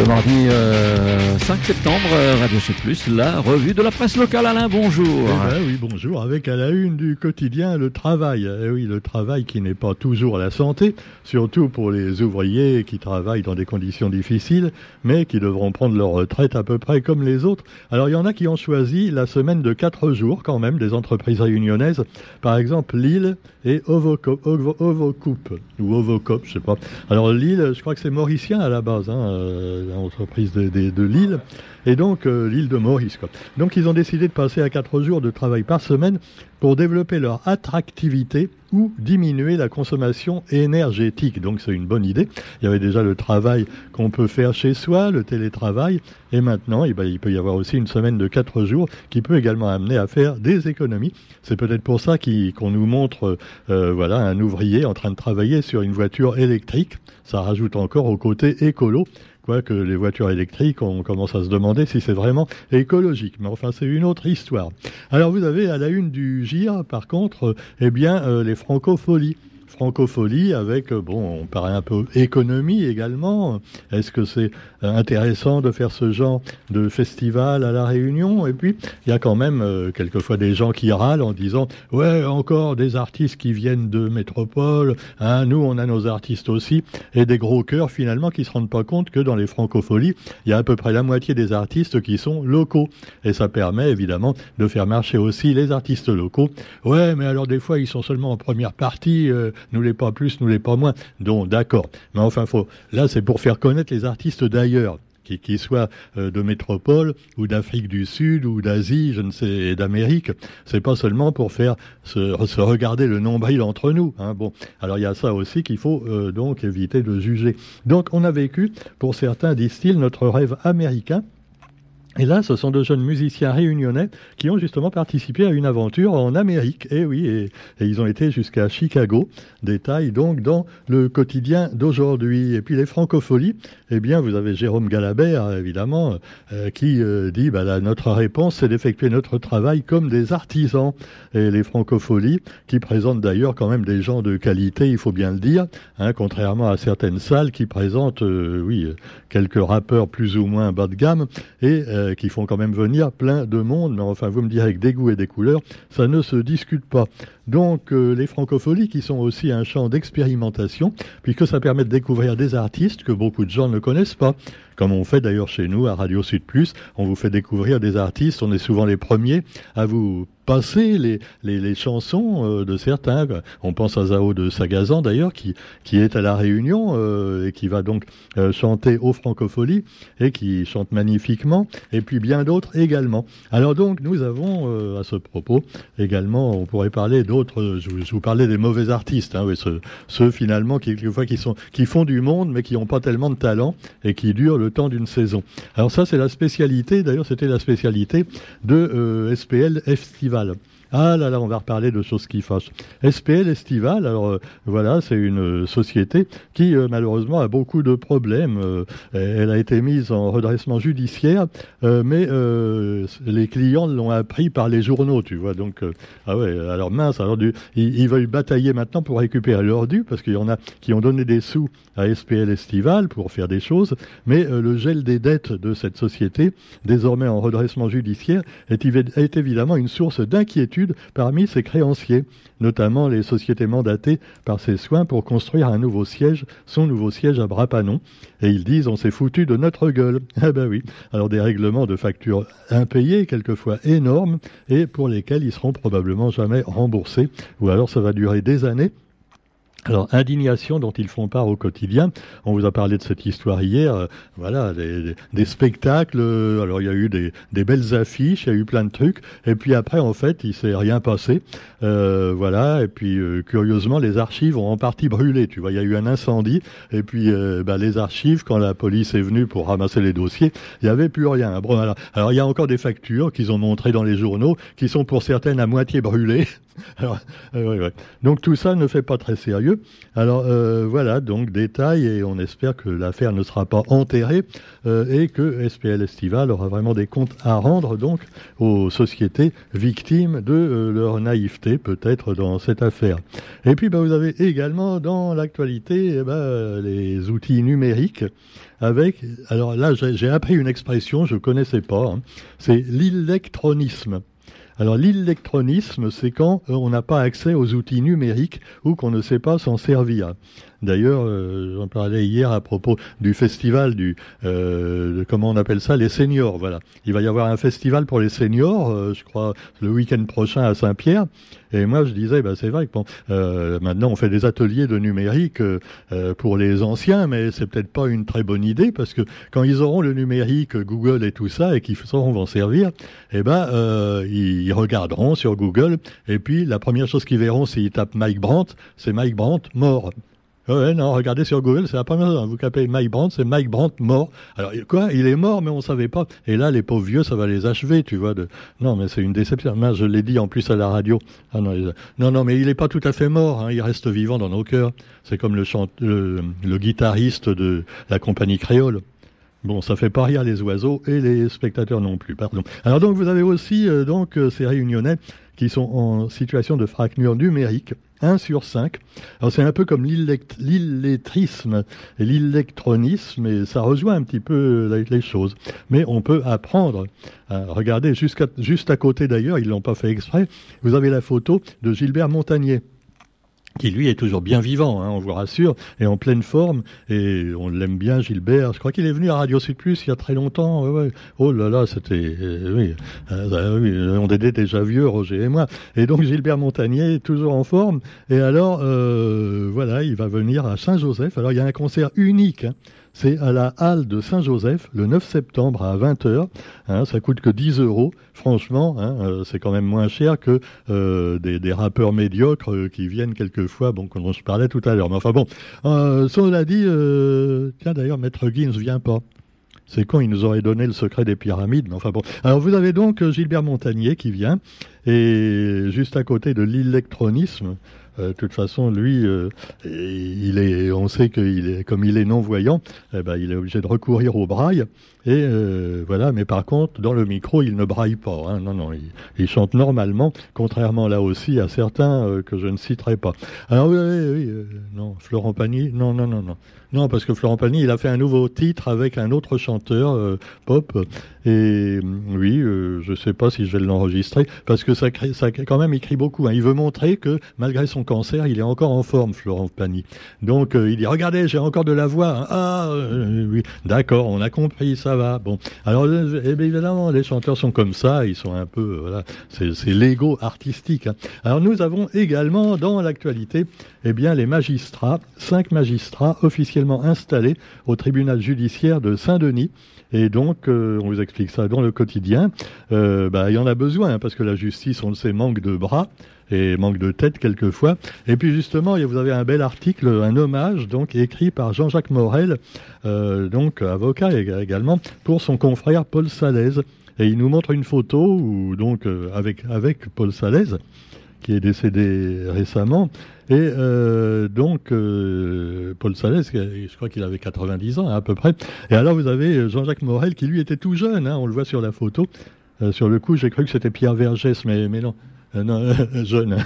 Good Mardi 5 euh, septembre, euh, Radio C+, la revue de la presse locale. Alain, bonjour. Eh ben oui, bonjour. Avec à la une du quotidien, le travail. Eh oui, le travail qui n'est pas toujours la santé, surtout pour les ouvriers qui travaillent dans des conditions difficiles, mais qui devront prendre leur retraite à peu près comme les autres. Alors, il y en a qui ont choisi la semaine de 4 jours quand même, des entreprises réunionnaises. Par exemple, Lille et Ovocop, ou Ovocop, je sais pas. Alors, Lille, je crois que c'est mauricien à la base, hein, euh, l'entreprise de, de, Lille, et donc euh, l'île de Maurice. Donc ils ont décidé de passer à 4 jours de travail par semaine pour développer leur attractivité ou diminuer la consommation énergétique. Donc c'est une bonne idée. Il y avait déjà le travail qu'on peut faire chez soi, le télétravail, et maintenant eh ben, il peut y avoir aussi une semaine de 4 jours qui peut également amener à faire des économies. C'est peut-être pour ça qu'on nous montre euh, voilà, un ouvrier en train de travailler sur une voiture électrique. Ça rajoute encore au côté écolo que les voitures électriques, on commence à se demander si c'est vraiment écologique. Mais enfin, c'est une autre histoire. Alors, vous avez à la une du GIR, par contre, eh bien, euh, les francopholies francophonie avec, euh, bon, on paraît un peu économie également. Est-ce que c'est euh, intéressant de faire ce genre de festival à La Réunion? Et puis, il y a quand même euh, quelquefois des gens qui râlent en disant, ouais, encore des artistes qui viennent de métropole, hein, nous, on a nos artistes aussi, et des gros cœurs finalement qui se rendent pas compte que dans les francopholies, il y a à peu près la moitié des artistes qui sont locaux. Et ça permet évidemment de faire marcher aussi les artistes locaux. Ouais, mais alors des fois, ils sont seulement en première partie, nous les pas plus, nous les pas moins. Donc d'accord. Mais enfin, là, c'est pour faire connaître les artistes d'ailleurs qu'ils soient euh, de métropole ou d'Afrique du Sud ou d'Asie, je ne sais, et d'Amérique. C'est pas seulement pour faire se, regarder le nombril entre nous. Hein. Bon, alors il y a ça aussi qu'il faut euh, donc éviter de juger. Donc on a vécu, pour certains, disent-ils, notre rêve américain et là, ce sont deux jeunes musiciens réunionnais qui ont justement participé à une aventure en Amérique. Et eh oui, et, ils ont été jusqu'à Chicago. Détail donc dans le quotidien d'aujourd'hui. Et puis les francopholies, eh bien, vous avez Jérôme Galabert, évidemment, euh, qui euh, dit, bah, notre réponse, c'est d'effectuer notre travail comme des artisans. Et les francopholies, qui présentent d'ailleurs quand même des gens de qualité, il faut bien le dire, hein, contrairement à certaines salles qui présentent, euh, oui, quelques rappeurs plus ou moins bas de gamme. Et euh, qui font quand même venir plein de monde, mais enfin vous me direz que des goûts et des couleurs, ça ne se discute pas. Donc euh, les francopholies qui sont aussi un champ d'expérimentation, puisque ça permet de découvrir des artistes que beaucoup de gens ne connaissent pas, comme on fait d'ailleurs chez nous à Radio Sud Plus, on vous fait découvrir des artistes, on est souvent les premiers à vous passer les, les, chansons euh, de certains. On pense à Zao de Sagazan d'ailleurs, qui, qui est à la Réunion euh, et qui va donc euh, chanter aux francopholies et qui chante magnifiquement, et puis bien d'autres également. Alors donc nous avons à ce propos également, on pourrait parler d'autres, je, vous parlais des mauvais artistes, hein, ceux, finalement qui, sont, qui font du monde mais qui n'ont pas tellement de talent et qui durent le temps d'une saison. Alors ça c'est la spécialité, d'ailleurs c'était la spécialité de SPL Festival festival. Ah là là, on va reparler de choses qui fâchent. SPL Estival, alors euh, voilà, c'est une euh, société qui euh, malheureusement a beaucoup de problèmes. elle a été mise en redressement judiciaire, mais les clients l'ont appris par les journaux, tu vois. Donc, ah ouais, alors mince, alors du, ils, veulent batailler maintenant pour récupérer leur dû, parce qu'il y en a qui ont donné des sous à SPL Estival pour faire des choses, mais le gel des dettes de cette société, désormais en redressement judiciaire, est, est évidemment une source d'inquiétude parmi ses créanciers, notamment les sociétés mandatées par ses soins pour construire un nouveau siège, son nouveau siège à Brapanon. Et ils disent on s'est foutu de notre gueule. Ah ben oui. Alors des règlements de factures impayés, quelquefois énormes, et pour lesquels ils seront probablement jamais remboursés, ou alors ça va durer des années alors, indignation dont ils font part au quotidien. On vous a parlé de cette histoire hier. Euh, voilà, des, spectacles. Euh, alors, il y a eu des, belles affiches, il y a eu plein de trucs. Et puis après, en fait, il s'est rien passé. Euh, voilà. Et puis, curieusement, les archives ont en partie brûlé. Tu vois, il y a eu un incendie. Et puis, bah, les archives, quand la police est venue pour ramasser les dossiers, il n'y avait plus rien. Bon, alors, il y a encore des factures qu'ils ont montrées dans les journaux, qui sont pour certaines à moitié brûlées. Alors, euh, Donc tout ça ne fait pas très sérieux. Alors euh, voilà, donc détail, et on espère que l'affaire ne sera pas enterrée euh, et que SPL Estival aura vraiment des comptes à rendre donc aux sociétés victimes de leur naïveté peut-être dans cette affaire. Et puis bah, vous avez également dans l'actualité eh ben, les outils numériques avec, alors là j'ai appris une expression, je connaissais pas, hein. c'est l'électronisme. Alors l'électronisme, c'est quand euh, on n'a pas accès aux outils numériques ou qu'on ne sait pas s'en servir. D'ailleurs, euh, j'en parlais hier à propos du festival du, euh, comment on appelle ça, les seniors. Voilà, il va y avoir un festival pour les seniors, euh, je crois, le week-end prochain à Saint-Pierre. Et moi, je disais, bah, c'est vrai que maintenant on fait des ateliers de numérique pour les anciens, mais c'est peut-être pas une très bonne idée parce que quand ils auront le numérique, Google et tout ça, et qu'ils sauront en servir, eh ben, ils, regarderont sur Google. Et puis la première chose qu'ils verront, s'ils tapent Mike Brandt, c'est Mike Brandt mort. Ouais, non, regardez sur Google, c'est la première chose. Vous capez Mike Brandt, c'est Mike Brandt mort. Alors, quoi Il est mort, mais on savait pas. Et là, les pauvres vieux, ça va les achever, tu vois. De... Non, mais c'est une déception. je l'ai dit en plus à la radio. Ah, non, non, non, mais il n'est pas tout à fait mort. Hein. Il reste vivant dans nos cœurs. C'est comme le, chante... le, guitariste de la compagnie créole. Bon, ça fait pas rire les oiseaux et les spectateurs non plus, pardon. Alors donc vous avez aussi euh, donc euh, ces réunionnais qui sont en situation de fracture numérique. 1 sur 5. Alors c'est un peu comme l'illettrisme et l'électronisme, et ça rejoint un petit peu les choses. Mais on peut apprendre. regardez, juste à côté d'ailleurs, ils l'ont pas fait exprès, vous avez la photo de Gilbert Montagnier qui lui est toujours bien vivant, hein, on vous rassure, et en pleine forme, et on l'aime bien, Gilbert. Je crois qu'il est venu à Radio Sud Plus il y a très longtemps. Oh là là, c'était, euh, oui, euh, on était déjà vieux, Roger et moi. Et donc Gilbert Montagnier, toujours en forme. Et alors, euh, voilà, il va venir à Saint-Joseph. Alors il y a un concert unique. Hein, c'est à la halle de Saint-Joseph le 9 septembre à 20h. Hein, ça coûte que 10 euros. Franchement, hein, euh, c'est quand même moins cher que euh, des, rappeurs médiocres euh, qui viennent quelquefois, bon, dont je parlais tout à l'heure. Mais enfin bon, cela dit, tiens d'ailleurs, Maître Gims vient pas. C'est quand il nous aurait donné le secret des pyramides. Mais enfin bon. Alors vous avez donc Gilbert Montagnier qui vient, et juste à côté de l'électronisme, euh, de toute façon, lui, euh, il est, on sait qu'il est, comme il est non-voyant, eh ben, il est obligé de recourir au braille. Et euh, voilà, mais par contre, dans le micro, il ne braille pas. Hein. non, non, il, chante normalement, contrairement là aussi à certains que je ne citerai pas. Alors oui, oui, non, Florent Pagny, non, non, non, non. Non, parce que Florent Pagny, il a fait un nouveau titre avec un autre chanteur pop. Et oui, je ne sais pas si je vais l'enregistrer, parce que ça, quand même, il crie beaucoup. Hein. Il veut montrer que malgré son cancer, il est encore en forme, Florent Pagny. Donc il dit, regardez, j'ai encore de la voix. Hein. Ah, oui, d'accord, on a compris ça va. Bon, alors euh, eh évidemment, les chanteurs sont comme ça, ils sont un peu, euh, voilà, c'est l'ego artistique. Hein. Alors nous avons également dans l'actualité, eh bien, les magistrats, cinq magistrats officiellement installés au tribunal judiciaire de Saint-Denis. Et donc, euh, on vous explique ça dans le quotidien. bah, il y en a besoin, hein, parce que la justice, on le sait, manque de bras et manque de tête quelquefois. Et puis justement, vous avez un bel article, un hommage donc écrit par Jean-Jacques Morel, euh, donc avocat également, pour son confrère Paul Salaise. Et il nous montre une photo où, donc euh, avec avec Paul Salaise, qui est décédé récemment. Et euh, donc, Paul Salaise, je crois qu'il avait 90 ans à peu près. Et alors, vous avez Jean-Jacques Morel, qui lui était tout jeune, hein, on le voit sur la photo. sur le coup, j'ai cru que c'était Pierre Vergès, mais, mais non. Euh, non, euh, jeune.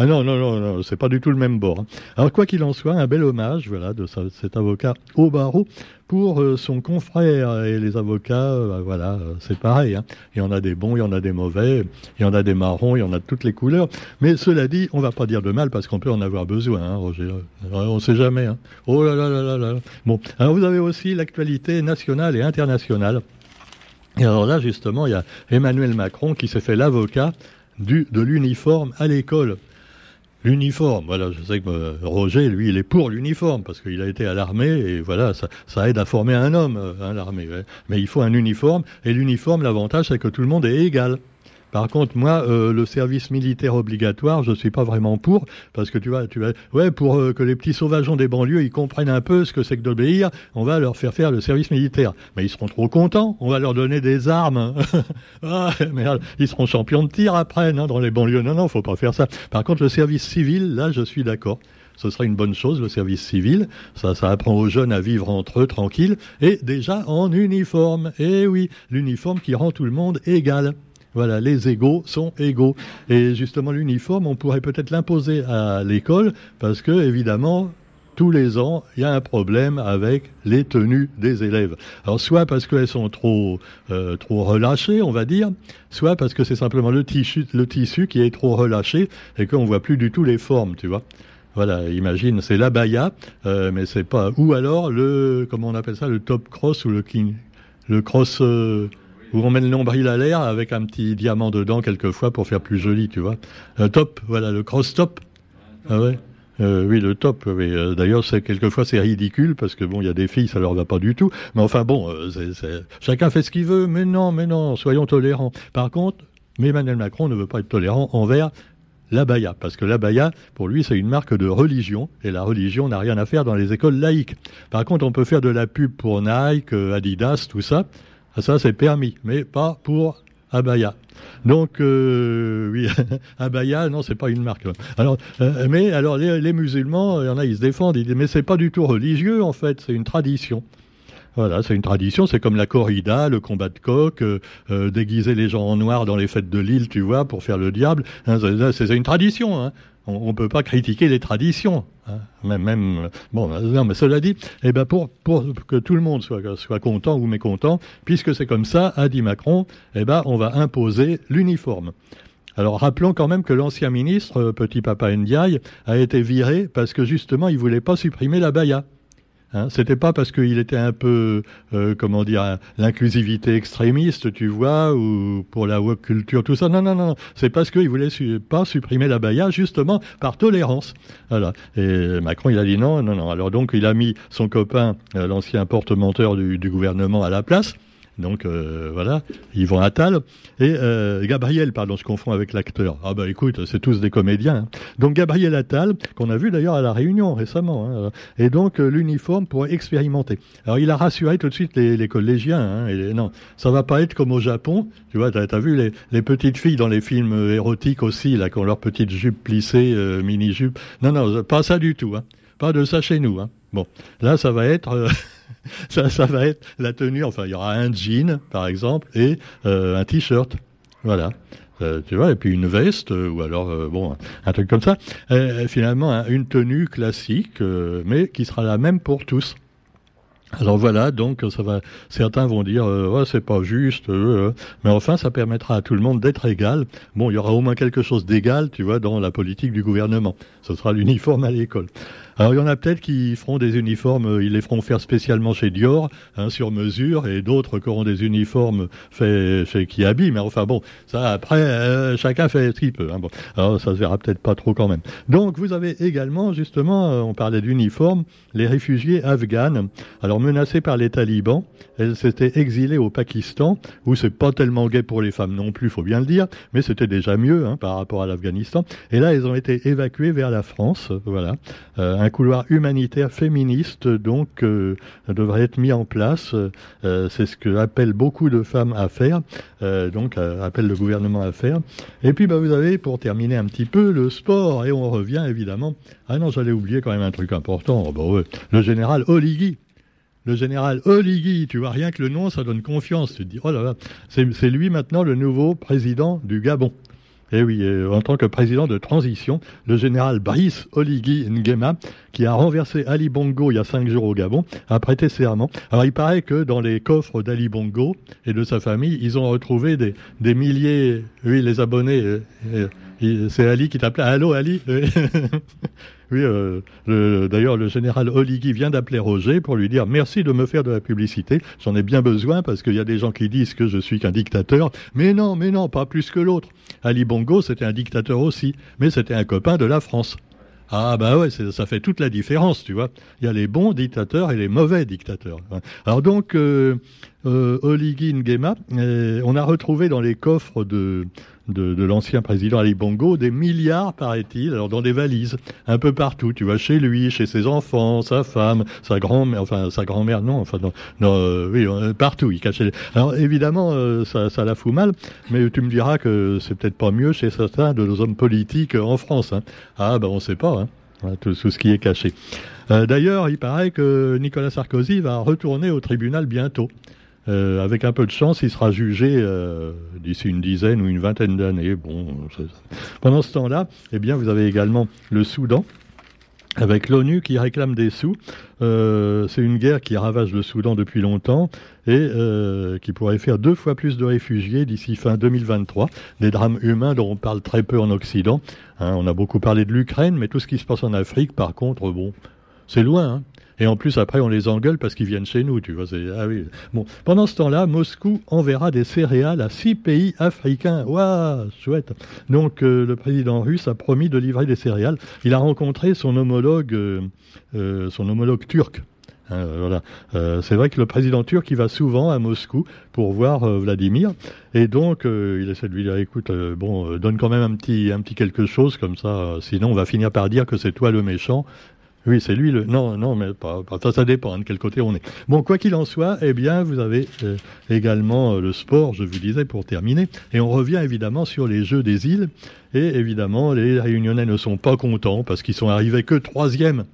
Ah non, non, non, non c'est pas du tout le même bord. Hein. Alors quoi qu'il en soit, un bel hommage, voilà, de cet avocat au barreau pour euh, son confrère et les avocats, bah, voilà, c'est pareil. Hein. Il y en a des bons, il y en a des mauvais, il y en a des marrons, il y en a de toutes les couleurs. Mais cela dit, on va pas dire de mal parce qu'on peut en avoir besoin, hein, Roger. On ne sait jamais. Hein. Oh là là là là là. Bon, alors vous avez aussi l'actualité nationale et internationale. Et alors là, justement, il y a Emmanuel Macron qui s'est fait l'avocat de l'uniforme à l'école. L'uniforme, voilà, je sais que euh, Roger, lui, il est pour l'uniforme, parce qu'il a été à l'armée, et voilà, ça, aide à former un homme, euh, hein, l'armée. Mais il faut un uniforme, et l'uniforme, l'avantage, c'est que tout le monde est égal. Par contre, moi, euh, le service militaire obligatoire, je suis pas vraiment pour, parce que tu vois, tu vas, ouais, pour euh, que les petits sauvageons des banlieues, ils comprennent un peu ce que c'est que d'obéir, on va leur faire faire le service militaire. Mais ils seront trop contents, on va leur donner des armes. ah, merde, ils seront champions de tir après, non, dans les banlieues. Non, non, faut pas faire ça. Par contre, le service civil, là, je suis d'accord ce serait une bonne chose, le service civil. Ça, ça apprend aux jeunes à vivre entre eux tranquilles et déjà en uniforme. Eh oui, l'uniforme qui rend tout le monde égal. Voilà, les égaux sont égaux. Et justement, l'uniforme, on pourrait peut-être l'imposer à l'école parce que, évidemment, tous les ans, il y a un problème avec les tenues des élèves. Alors soit parce qu'elles sont trop euh, relâchées, on va dire, soit parce que c'est simplement le tissu, le tissu qui est trop relâché et qu'on voit plus du tout les formes, tu vois. Voilà, imagine, c'est l'abaya, euh, mais c'est pas. Ou alors le, comment on appelle ça, le top cross ou le king, le cross euh, où on met le nombril à l'air avec un petit diamant dedans quelquefois pour faire plus joli, tu vois. Le top, voilà, le cross top. Ah ouais. Euh, oui, le top. Oui. D'ailleurs, c'est quelquefois c'est ridicule parce que bon, il y a des filles, ça leur va pas du tout. Mais enfin bon, chacun fait ce qu'il veut. Mais non, mais non, soyons tolérants. Par contre, Emmanuel Macron ne veut pas être tolérant envers l'abaya, parce que l'abaya, pour lui, c'est une marque de religion, et la religion n'a rien à faire dans les écoles laïques. Par contre, on peut faire de la pub pour Nike, euh, Adidas, tout ça, ah, ça c'est permis, mais pas pour abaya. Donc euh, oui, abaya, non, c'est pas une marque. Alors, euh, mais alors les, musulmans, il y en a, ils se défendent, ils disent mais c'est pas du tout religieux en fait, c'est une tradition. Voilà, c'est une tradition, c'est comme la corrida, le combat de coq, euh, déguiser les gens en noir dans les fêtes de l'île, tu vois, pour faire le diable. Hein, c'est une tradition. Hein. On ne peut pas critiquer les traditions. Hein. Mais cela dit, eh ben pour, que tout le monde soit, soit content ou mécontent, puisque c'est comme ça, a dit Macron, eh ben on va imposer l'uniforme. Alors rappelons quand même que l'ancien ministre, euh, Petit Papa Ndiaye, a été viré parce que justement il voulait pas supprimer la baya. Hein, C'était pas parce qu'il était un peu, euh, comment dire, l'inclusivité extrémiste, tu vois, ou pour la woke culture, tout ça. Non, non, non. C'est parce qu'il voulait pas supprimer la justement, par tolérance. Voilà. Et Macron, il a dit non, non, non. Alors donc, il a mis son copain, euh, l'ancien porte-menteur du gouvernement, à la place. Donc euh, voilà, Yvon Attal et euh, Gabriel, pardon, je confonds avec l'acteur. Ah bah écoute, c'est tous des comédiens. Hein. Donc Gabriel Attal, qu'on a vu d'ailleurs à la Réunion récemment, hein, et donc euh, l'uniforme pour expérimenter. Alors il a rassuré tout de suite les, collégiens. Hein, non, ça va pas être comme au Japon. Tu vois, t'as as vu les, petites filles dans les films érotiques aussi, là, qui ont leurs petites jupes plissées, mini jupes. Non, non, pas ça du tout. Pas de ça chez nous. Bon, là ça va être ça, ça, va être la tenue. Enfin, il y aura un jean, par exemple, et euh, un t-shirt. Voilà. Euh, tu vois, et puis une veste, euh, ou alors, euh, bon, un truc comme ça. finalement, hein, une tenue classique, mais qui sera la même pour tous. Alors voilà, donc ça va. Certains vont dire, euh, c'est pas juste, mais enfin, ça permettra à tout le monde d'être égal. Bon, il y aura au moins quelque chose d'égal, tu vois, dans la politique du gouvernement. Ce sera l'uniforme à l'école. Alors il y en a peut-être qui feront des uniformes, euh, ils les feront faire spécialement chez Dior, hein, sur mesure, et d'autres qui auront des uniformes faits chez Kiabi. Mais enfin bon, ça après, euh, chacun fait ce qu'il peut. Hein, bon. Alors ça se verra peut-être pas trop quand même. Donc vous avez également, justement, euh, on parlait d'uniformes, les réfugiés afghanes. Alors menacés par les talibans, elles s'étaient exilées au Pakistan, où c'est pas tellement gai pour les femmes non plus, faut bien le dire, mais c'était déjà mieux hein, par rapport à l'Afghanistan. Et là, elles ont été évacuées vers la France, voilà un couloir humanitaire féministe donc euh, devrait être mis en place. Euh, c'est ce que appellent beaucoup de femmes à faire, euh, donc appelle le gouvernement à faire. Et puis bah, vous avez pour terminer un petit peu le sport et on revient évidemment. Ah non, j'allais oublier quand même un truc important. Le général Oligui le général Oligui, tu vois, rien que le nom, ça donne confiance. Tu te dis, oh là là, c'est lui maintenant le nouveau président du Gabon. Et eh oui, euh, en tant que président de transition, le général Brice Oligui Nguema, qui a renversé Ali Bongo il y a cinq jours au Gabon, a prêté serment. Alors il paraît que dans les coffres d'Ali Bongo et de sa famille, ils ont retrouvé des, milliers, oui, les abonnés. Euh, euh, c'est Ali qui t'appelait. Allô Ali? Oui, euh, d'ailleurs, le général Oligui vient d'appeler Roger pour lui dire merci de me faire de la publicité. J'en ai bien besoin parce qu'il y a des gens qui disent que je suis qu'un dictateur. Mais non, mais non, pas plus que l'autre. Ali Bongo, c'était un dictateur aussi, mais c'était un copain de la France. Ah bah ouais, ça fait toute la différence, tu vois. Il y a les bons dictateurs et les mauvais dictateurs. Alors donc, euh, euh, Oligui Nguema, euh, on a retrouvé dans les coffres de, de, l'ancien président Ali Bongo, des milliards, paraît-il, alors dans des valises, un peu partout. Tu vois, chez lui, chez ses enfants, sa femme, sa grand-mère, enfin sa grand-mère, non, enfin non, non euh, oui, euh, partout, il cachait. Alors évidemment, euh, ça, ça la fout mal, mais tu me diras que c'est peut-être pas mieux chez certains de nos hommes politiques en France. Hein. Ah ben on sait pas, hein, tout, tout ce qui est caché. D'ailleurs, il paraît que Nicolas Sarkozy va retourner au tribunal bientôt. Euh, avec un peu de chance, il sera jugé euh, d'ici une dizaine ou une vingtaine d'années. Bon, pendant ce temps-là, eh bien, vous avez également le Soudan avec l'ONU qui réclame des sous. Euh, c'est une guerre qui ravage le Soudan depuis longtemps et qui pourrait faire deux fois plus de réfugiés d'ici fin 2023. Des drames humains dont on parle très peu en Occident. Hein, on a beaucoup parlé de l'Ukraine, mais tout ce qui se passe en Afrique, par contre, bon, c'est loin. Hein. Et en plus, après, on les engueule parce qu'ils viennent chez nous, tu vois. Ah pendant ce temps-là, Moscou enverra des céréales à six pays africains. Waouh, chouette. Donc, euh, le président russe a promis de livrer des céréales. Il a rencontré son homologue, euh, euh, son homologue turc. Hein, voilà. c'est vrai que le président turc, il va souvent à Moscou pour voir Vladimir, et donc il essaie de lui dire, écoute, bon, donne quand même un petit, un petit quelque chose comme ça, sinon on va finir par dire que c'est toi le méchant. Oui, c'est lui le. Non, non, mais pas, ça, ça dépend hein, de quel côté on est. Bon, quoi qu'il en soit, eh bien, vous avez euh, également euh, le sport, je vous disais, pour terminer. Et on revient évidemment sur les Jeux des îles. Et évidemment, les Réunionnais ne sont pas contents parce qu'ils sont arrivés que troisième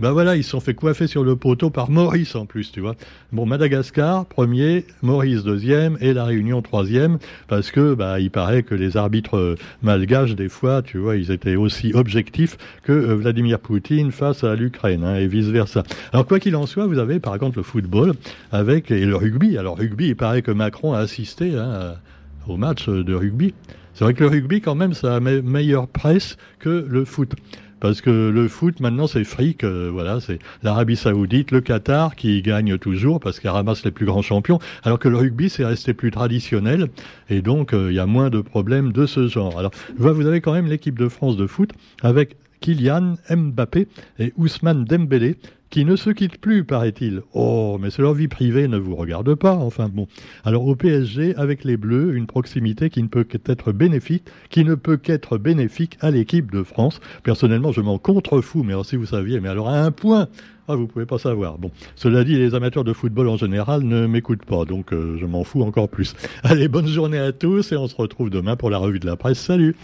ben voilà, ils se sont fait coiffer sur le poteau par Maurice en plus, tu vois. Bon, Madagascar, premier, Maurice, deuxième, et la Réunion, troisième, parce que, bah, il paraît que les arbitres euh, malgaches, des fois, tu vois, ils étaient aussi objectifs que euh, Vladimir Poutine face à l'Ukraine, hein, et vice-versa. Alors, quoi qu'il en soit, vous avez, par contre, le football avec, et le rugby. Alors, rugby, il paraît que Macron a assisté hein, au match de rugby. C'est vrai que le rugby, quand même, ça a meilleure presse que le foot parce que le foot maintenant c'est fric, euh, voilà, c'est l'Arabie Saoudite, le Qatar qui gagne toujours parce qu'elle ramasse les plus grands champions, alors que le rugby c'est resté plus traditionnel et donc euh, il y a moins de problèmes de ce genre. Alors vous avez quand même l'équipe de France de foot avec Kylian Mbappé et Ousmane Dembélé qui ne se quittent plus, paraît-il. Oh, mais c'est leur vie privée ne vous regarde pas, enfin bon. Alors au PSG, avec les Bleus, une proximité qui ne peut qu'être bénéfique, qui ne peut qu'être bénéfique à l'équipe de France. Personnellement, je m'en contrefous, mais si vous saviez, mais alors à un point, ah, vous pouvez pas savoir. Bon, cela dit, les amateurs de football en général ne m'écoutent pas, donc euh, je m'en fous encore plus. Allez, bonne journée à tous et on se retrouve demain pour la revue de la presse. Salut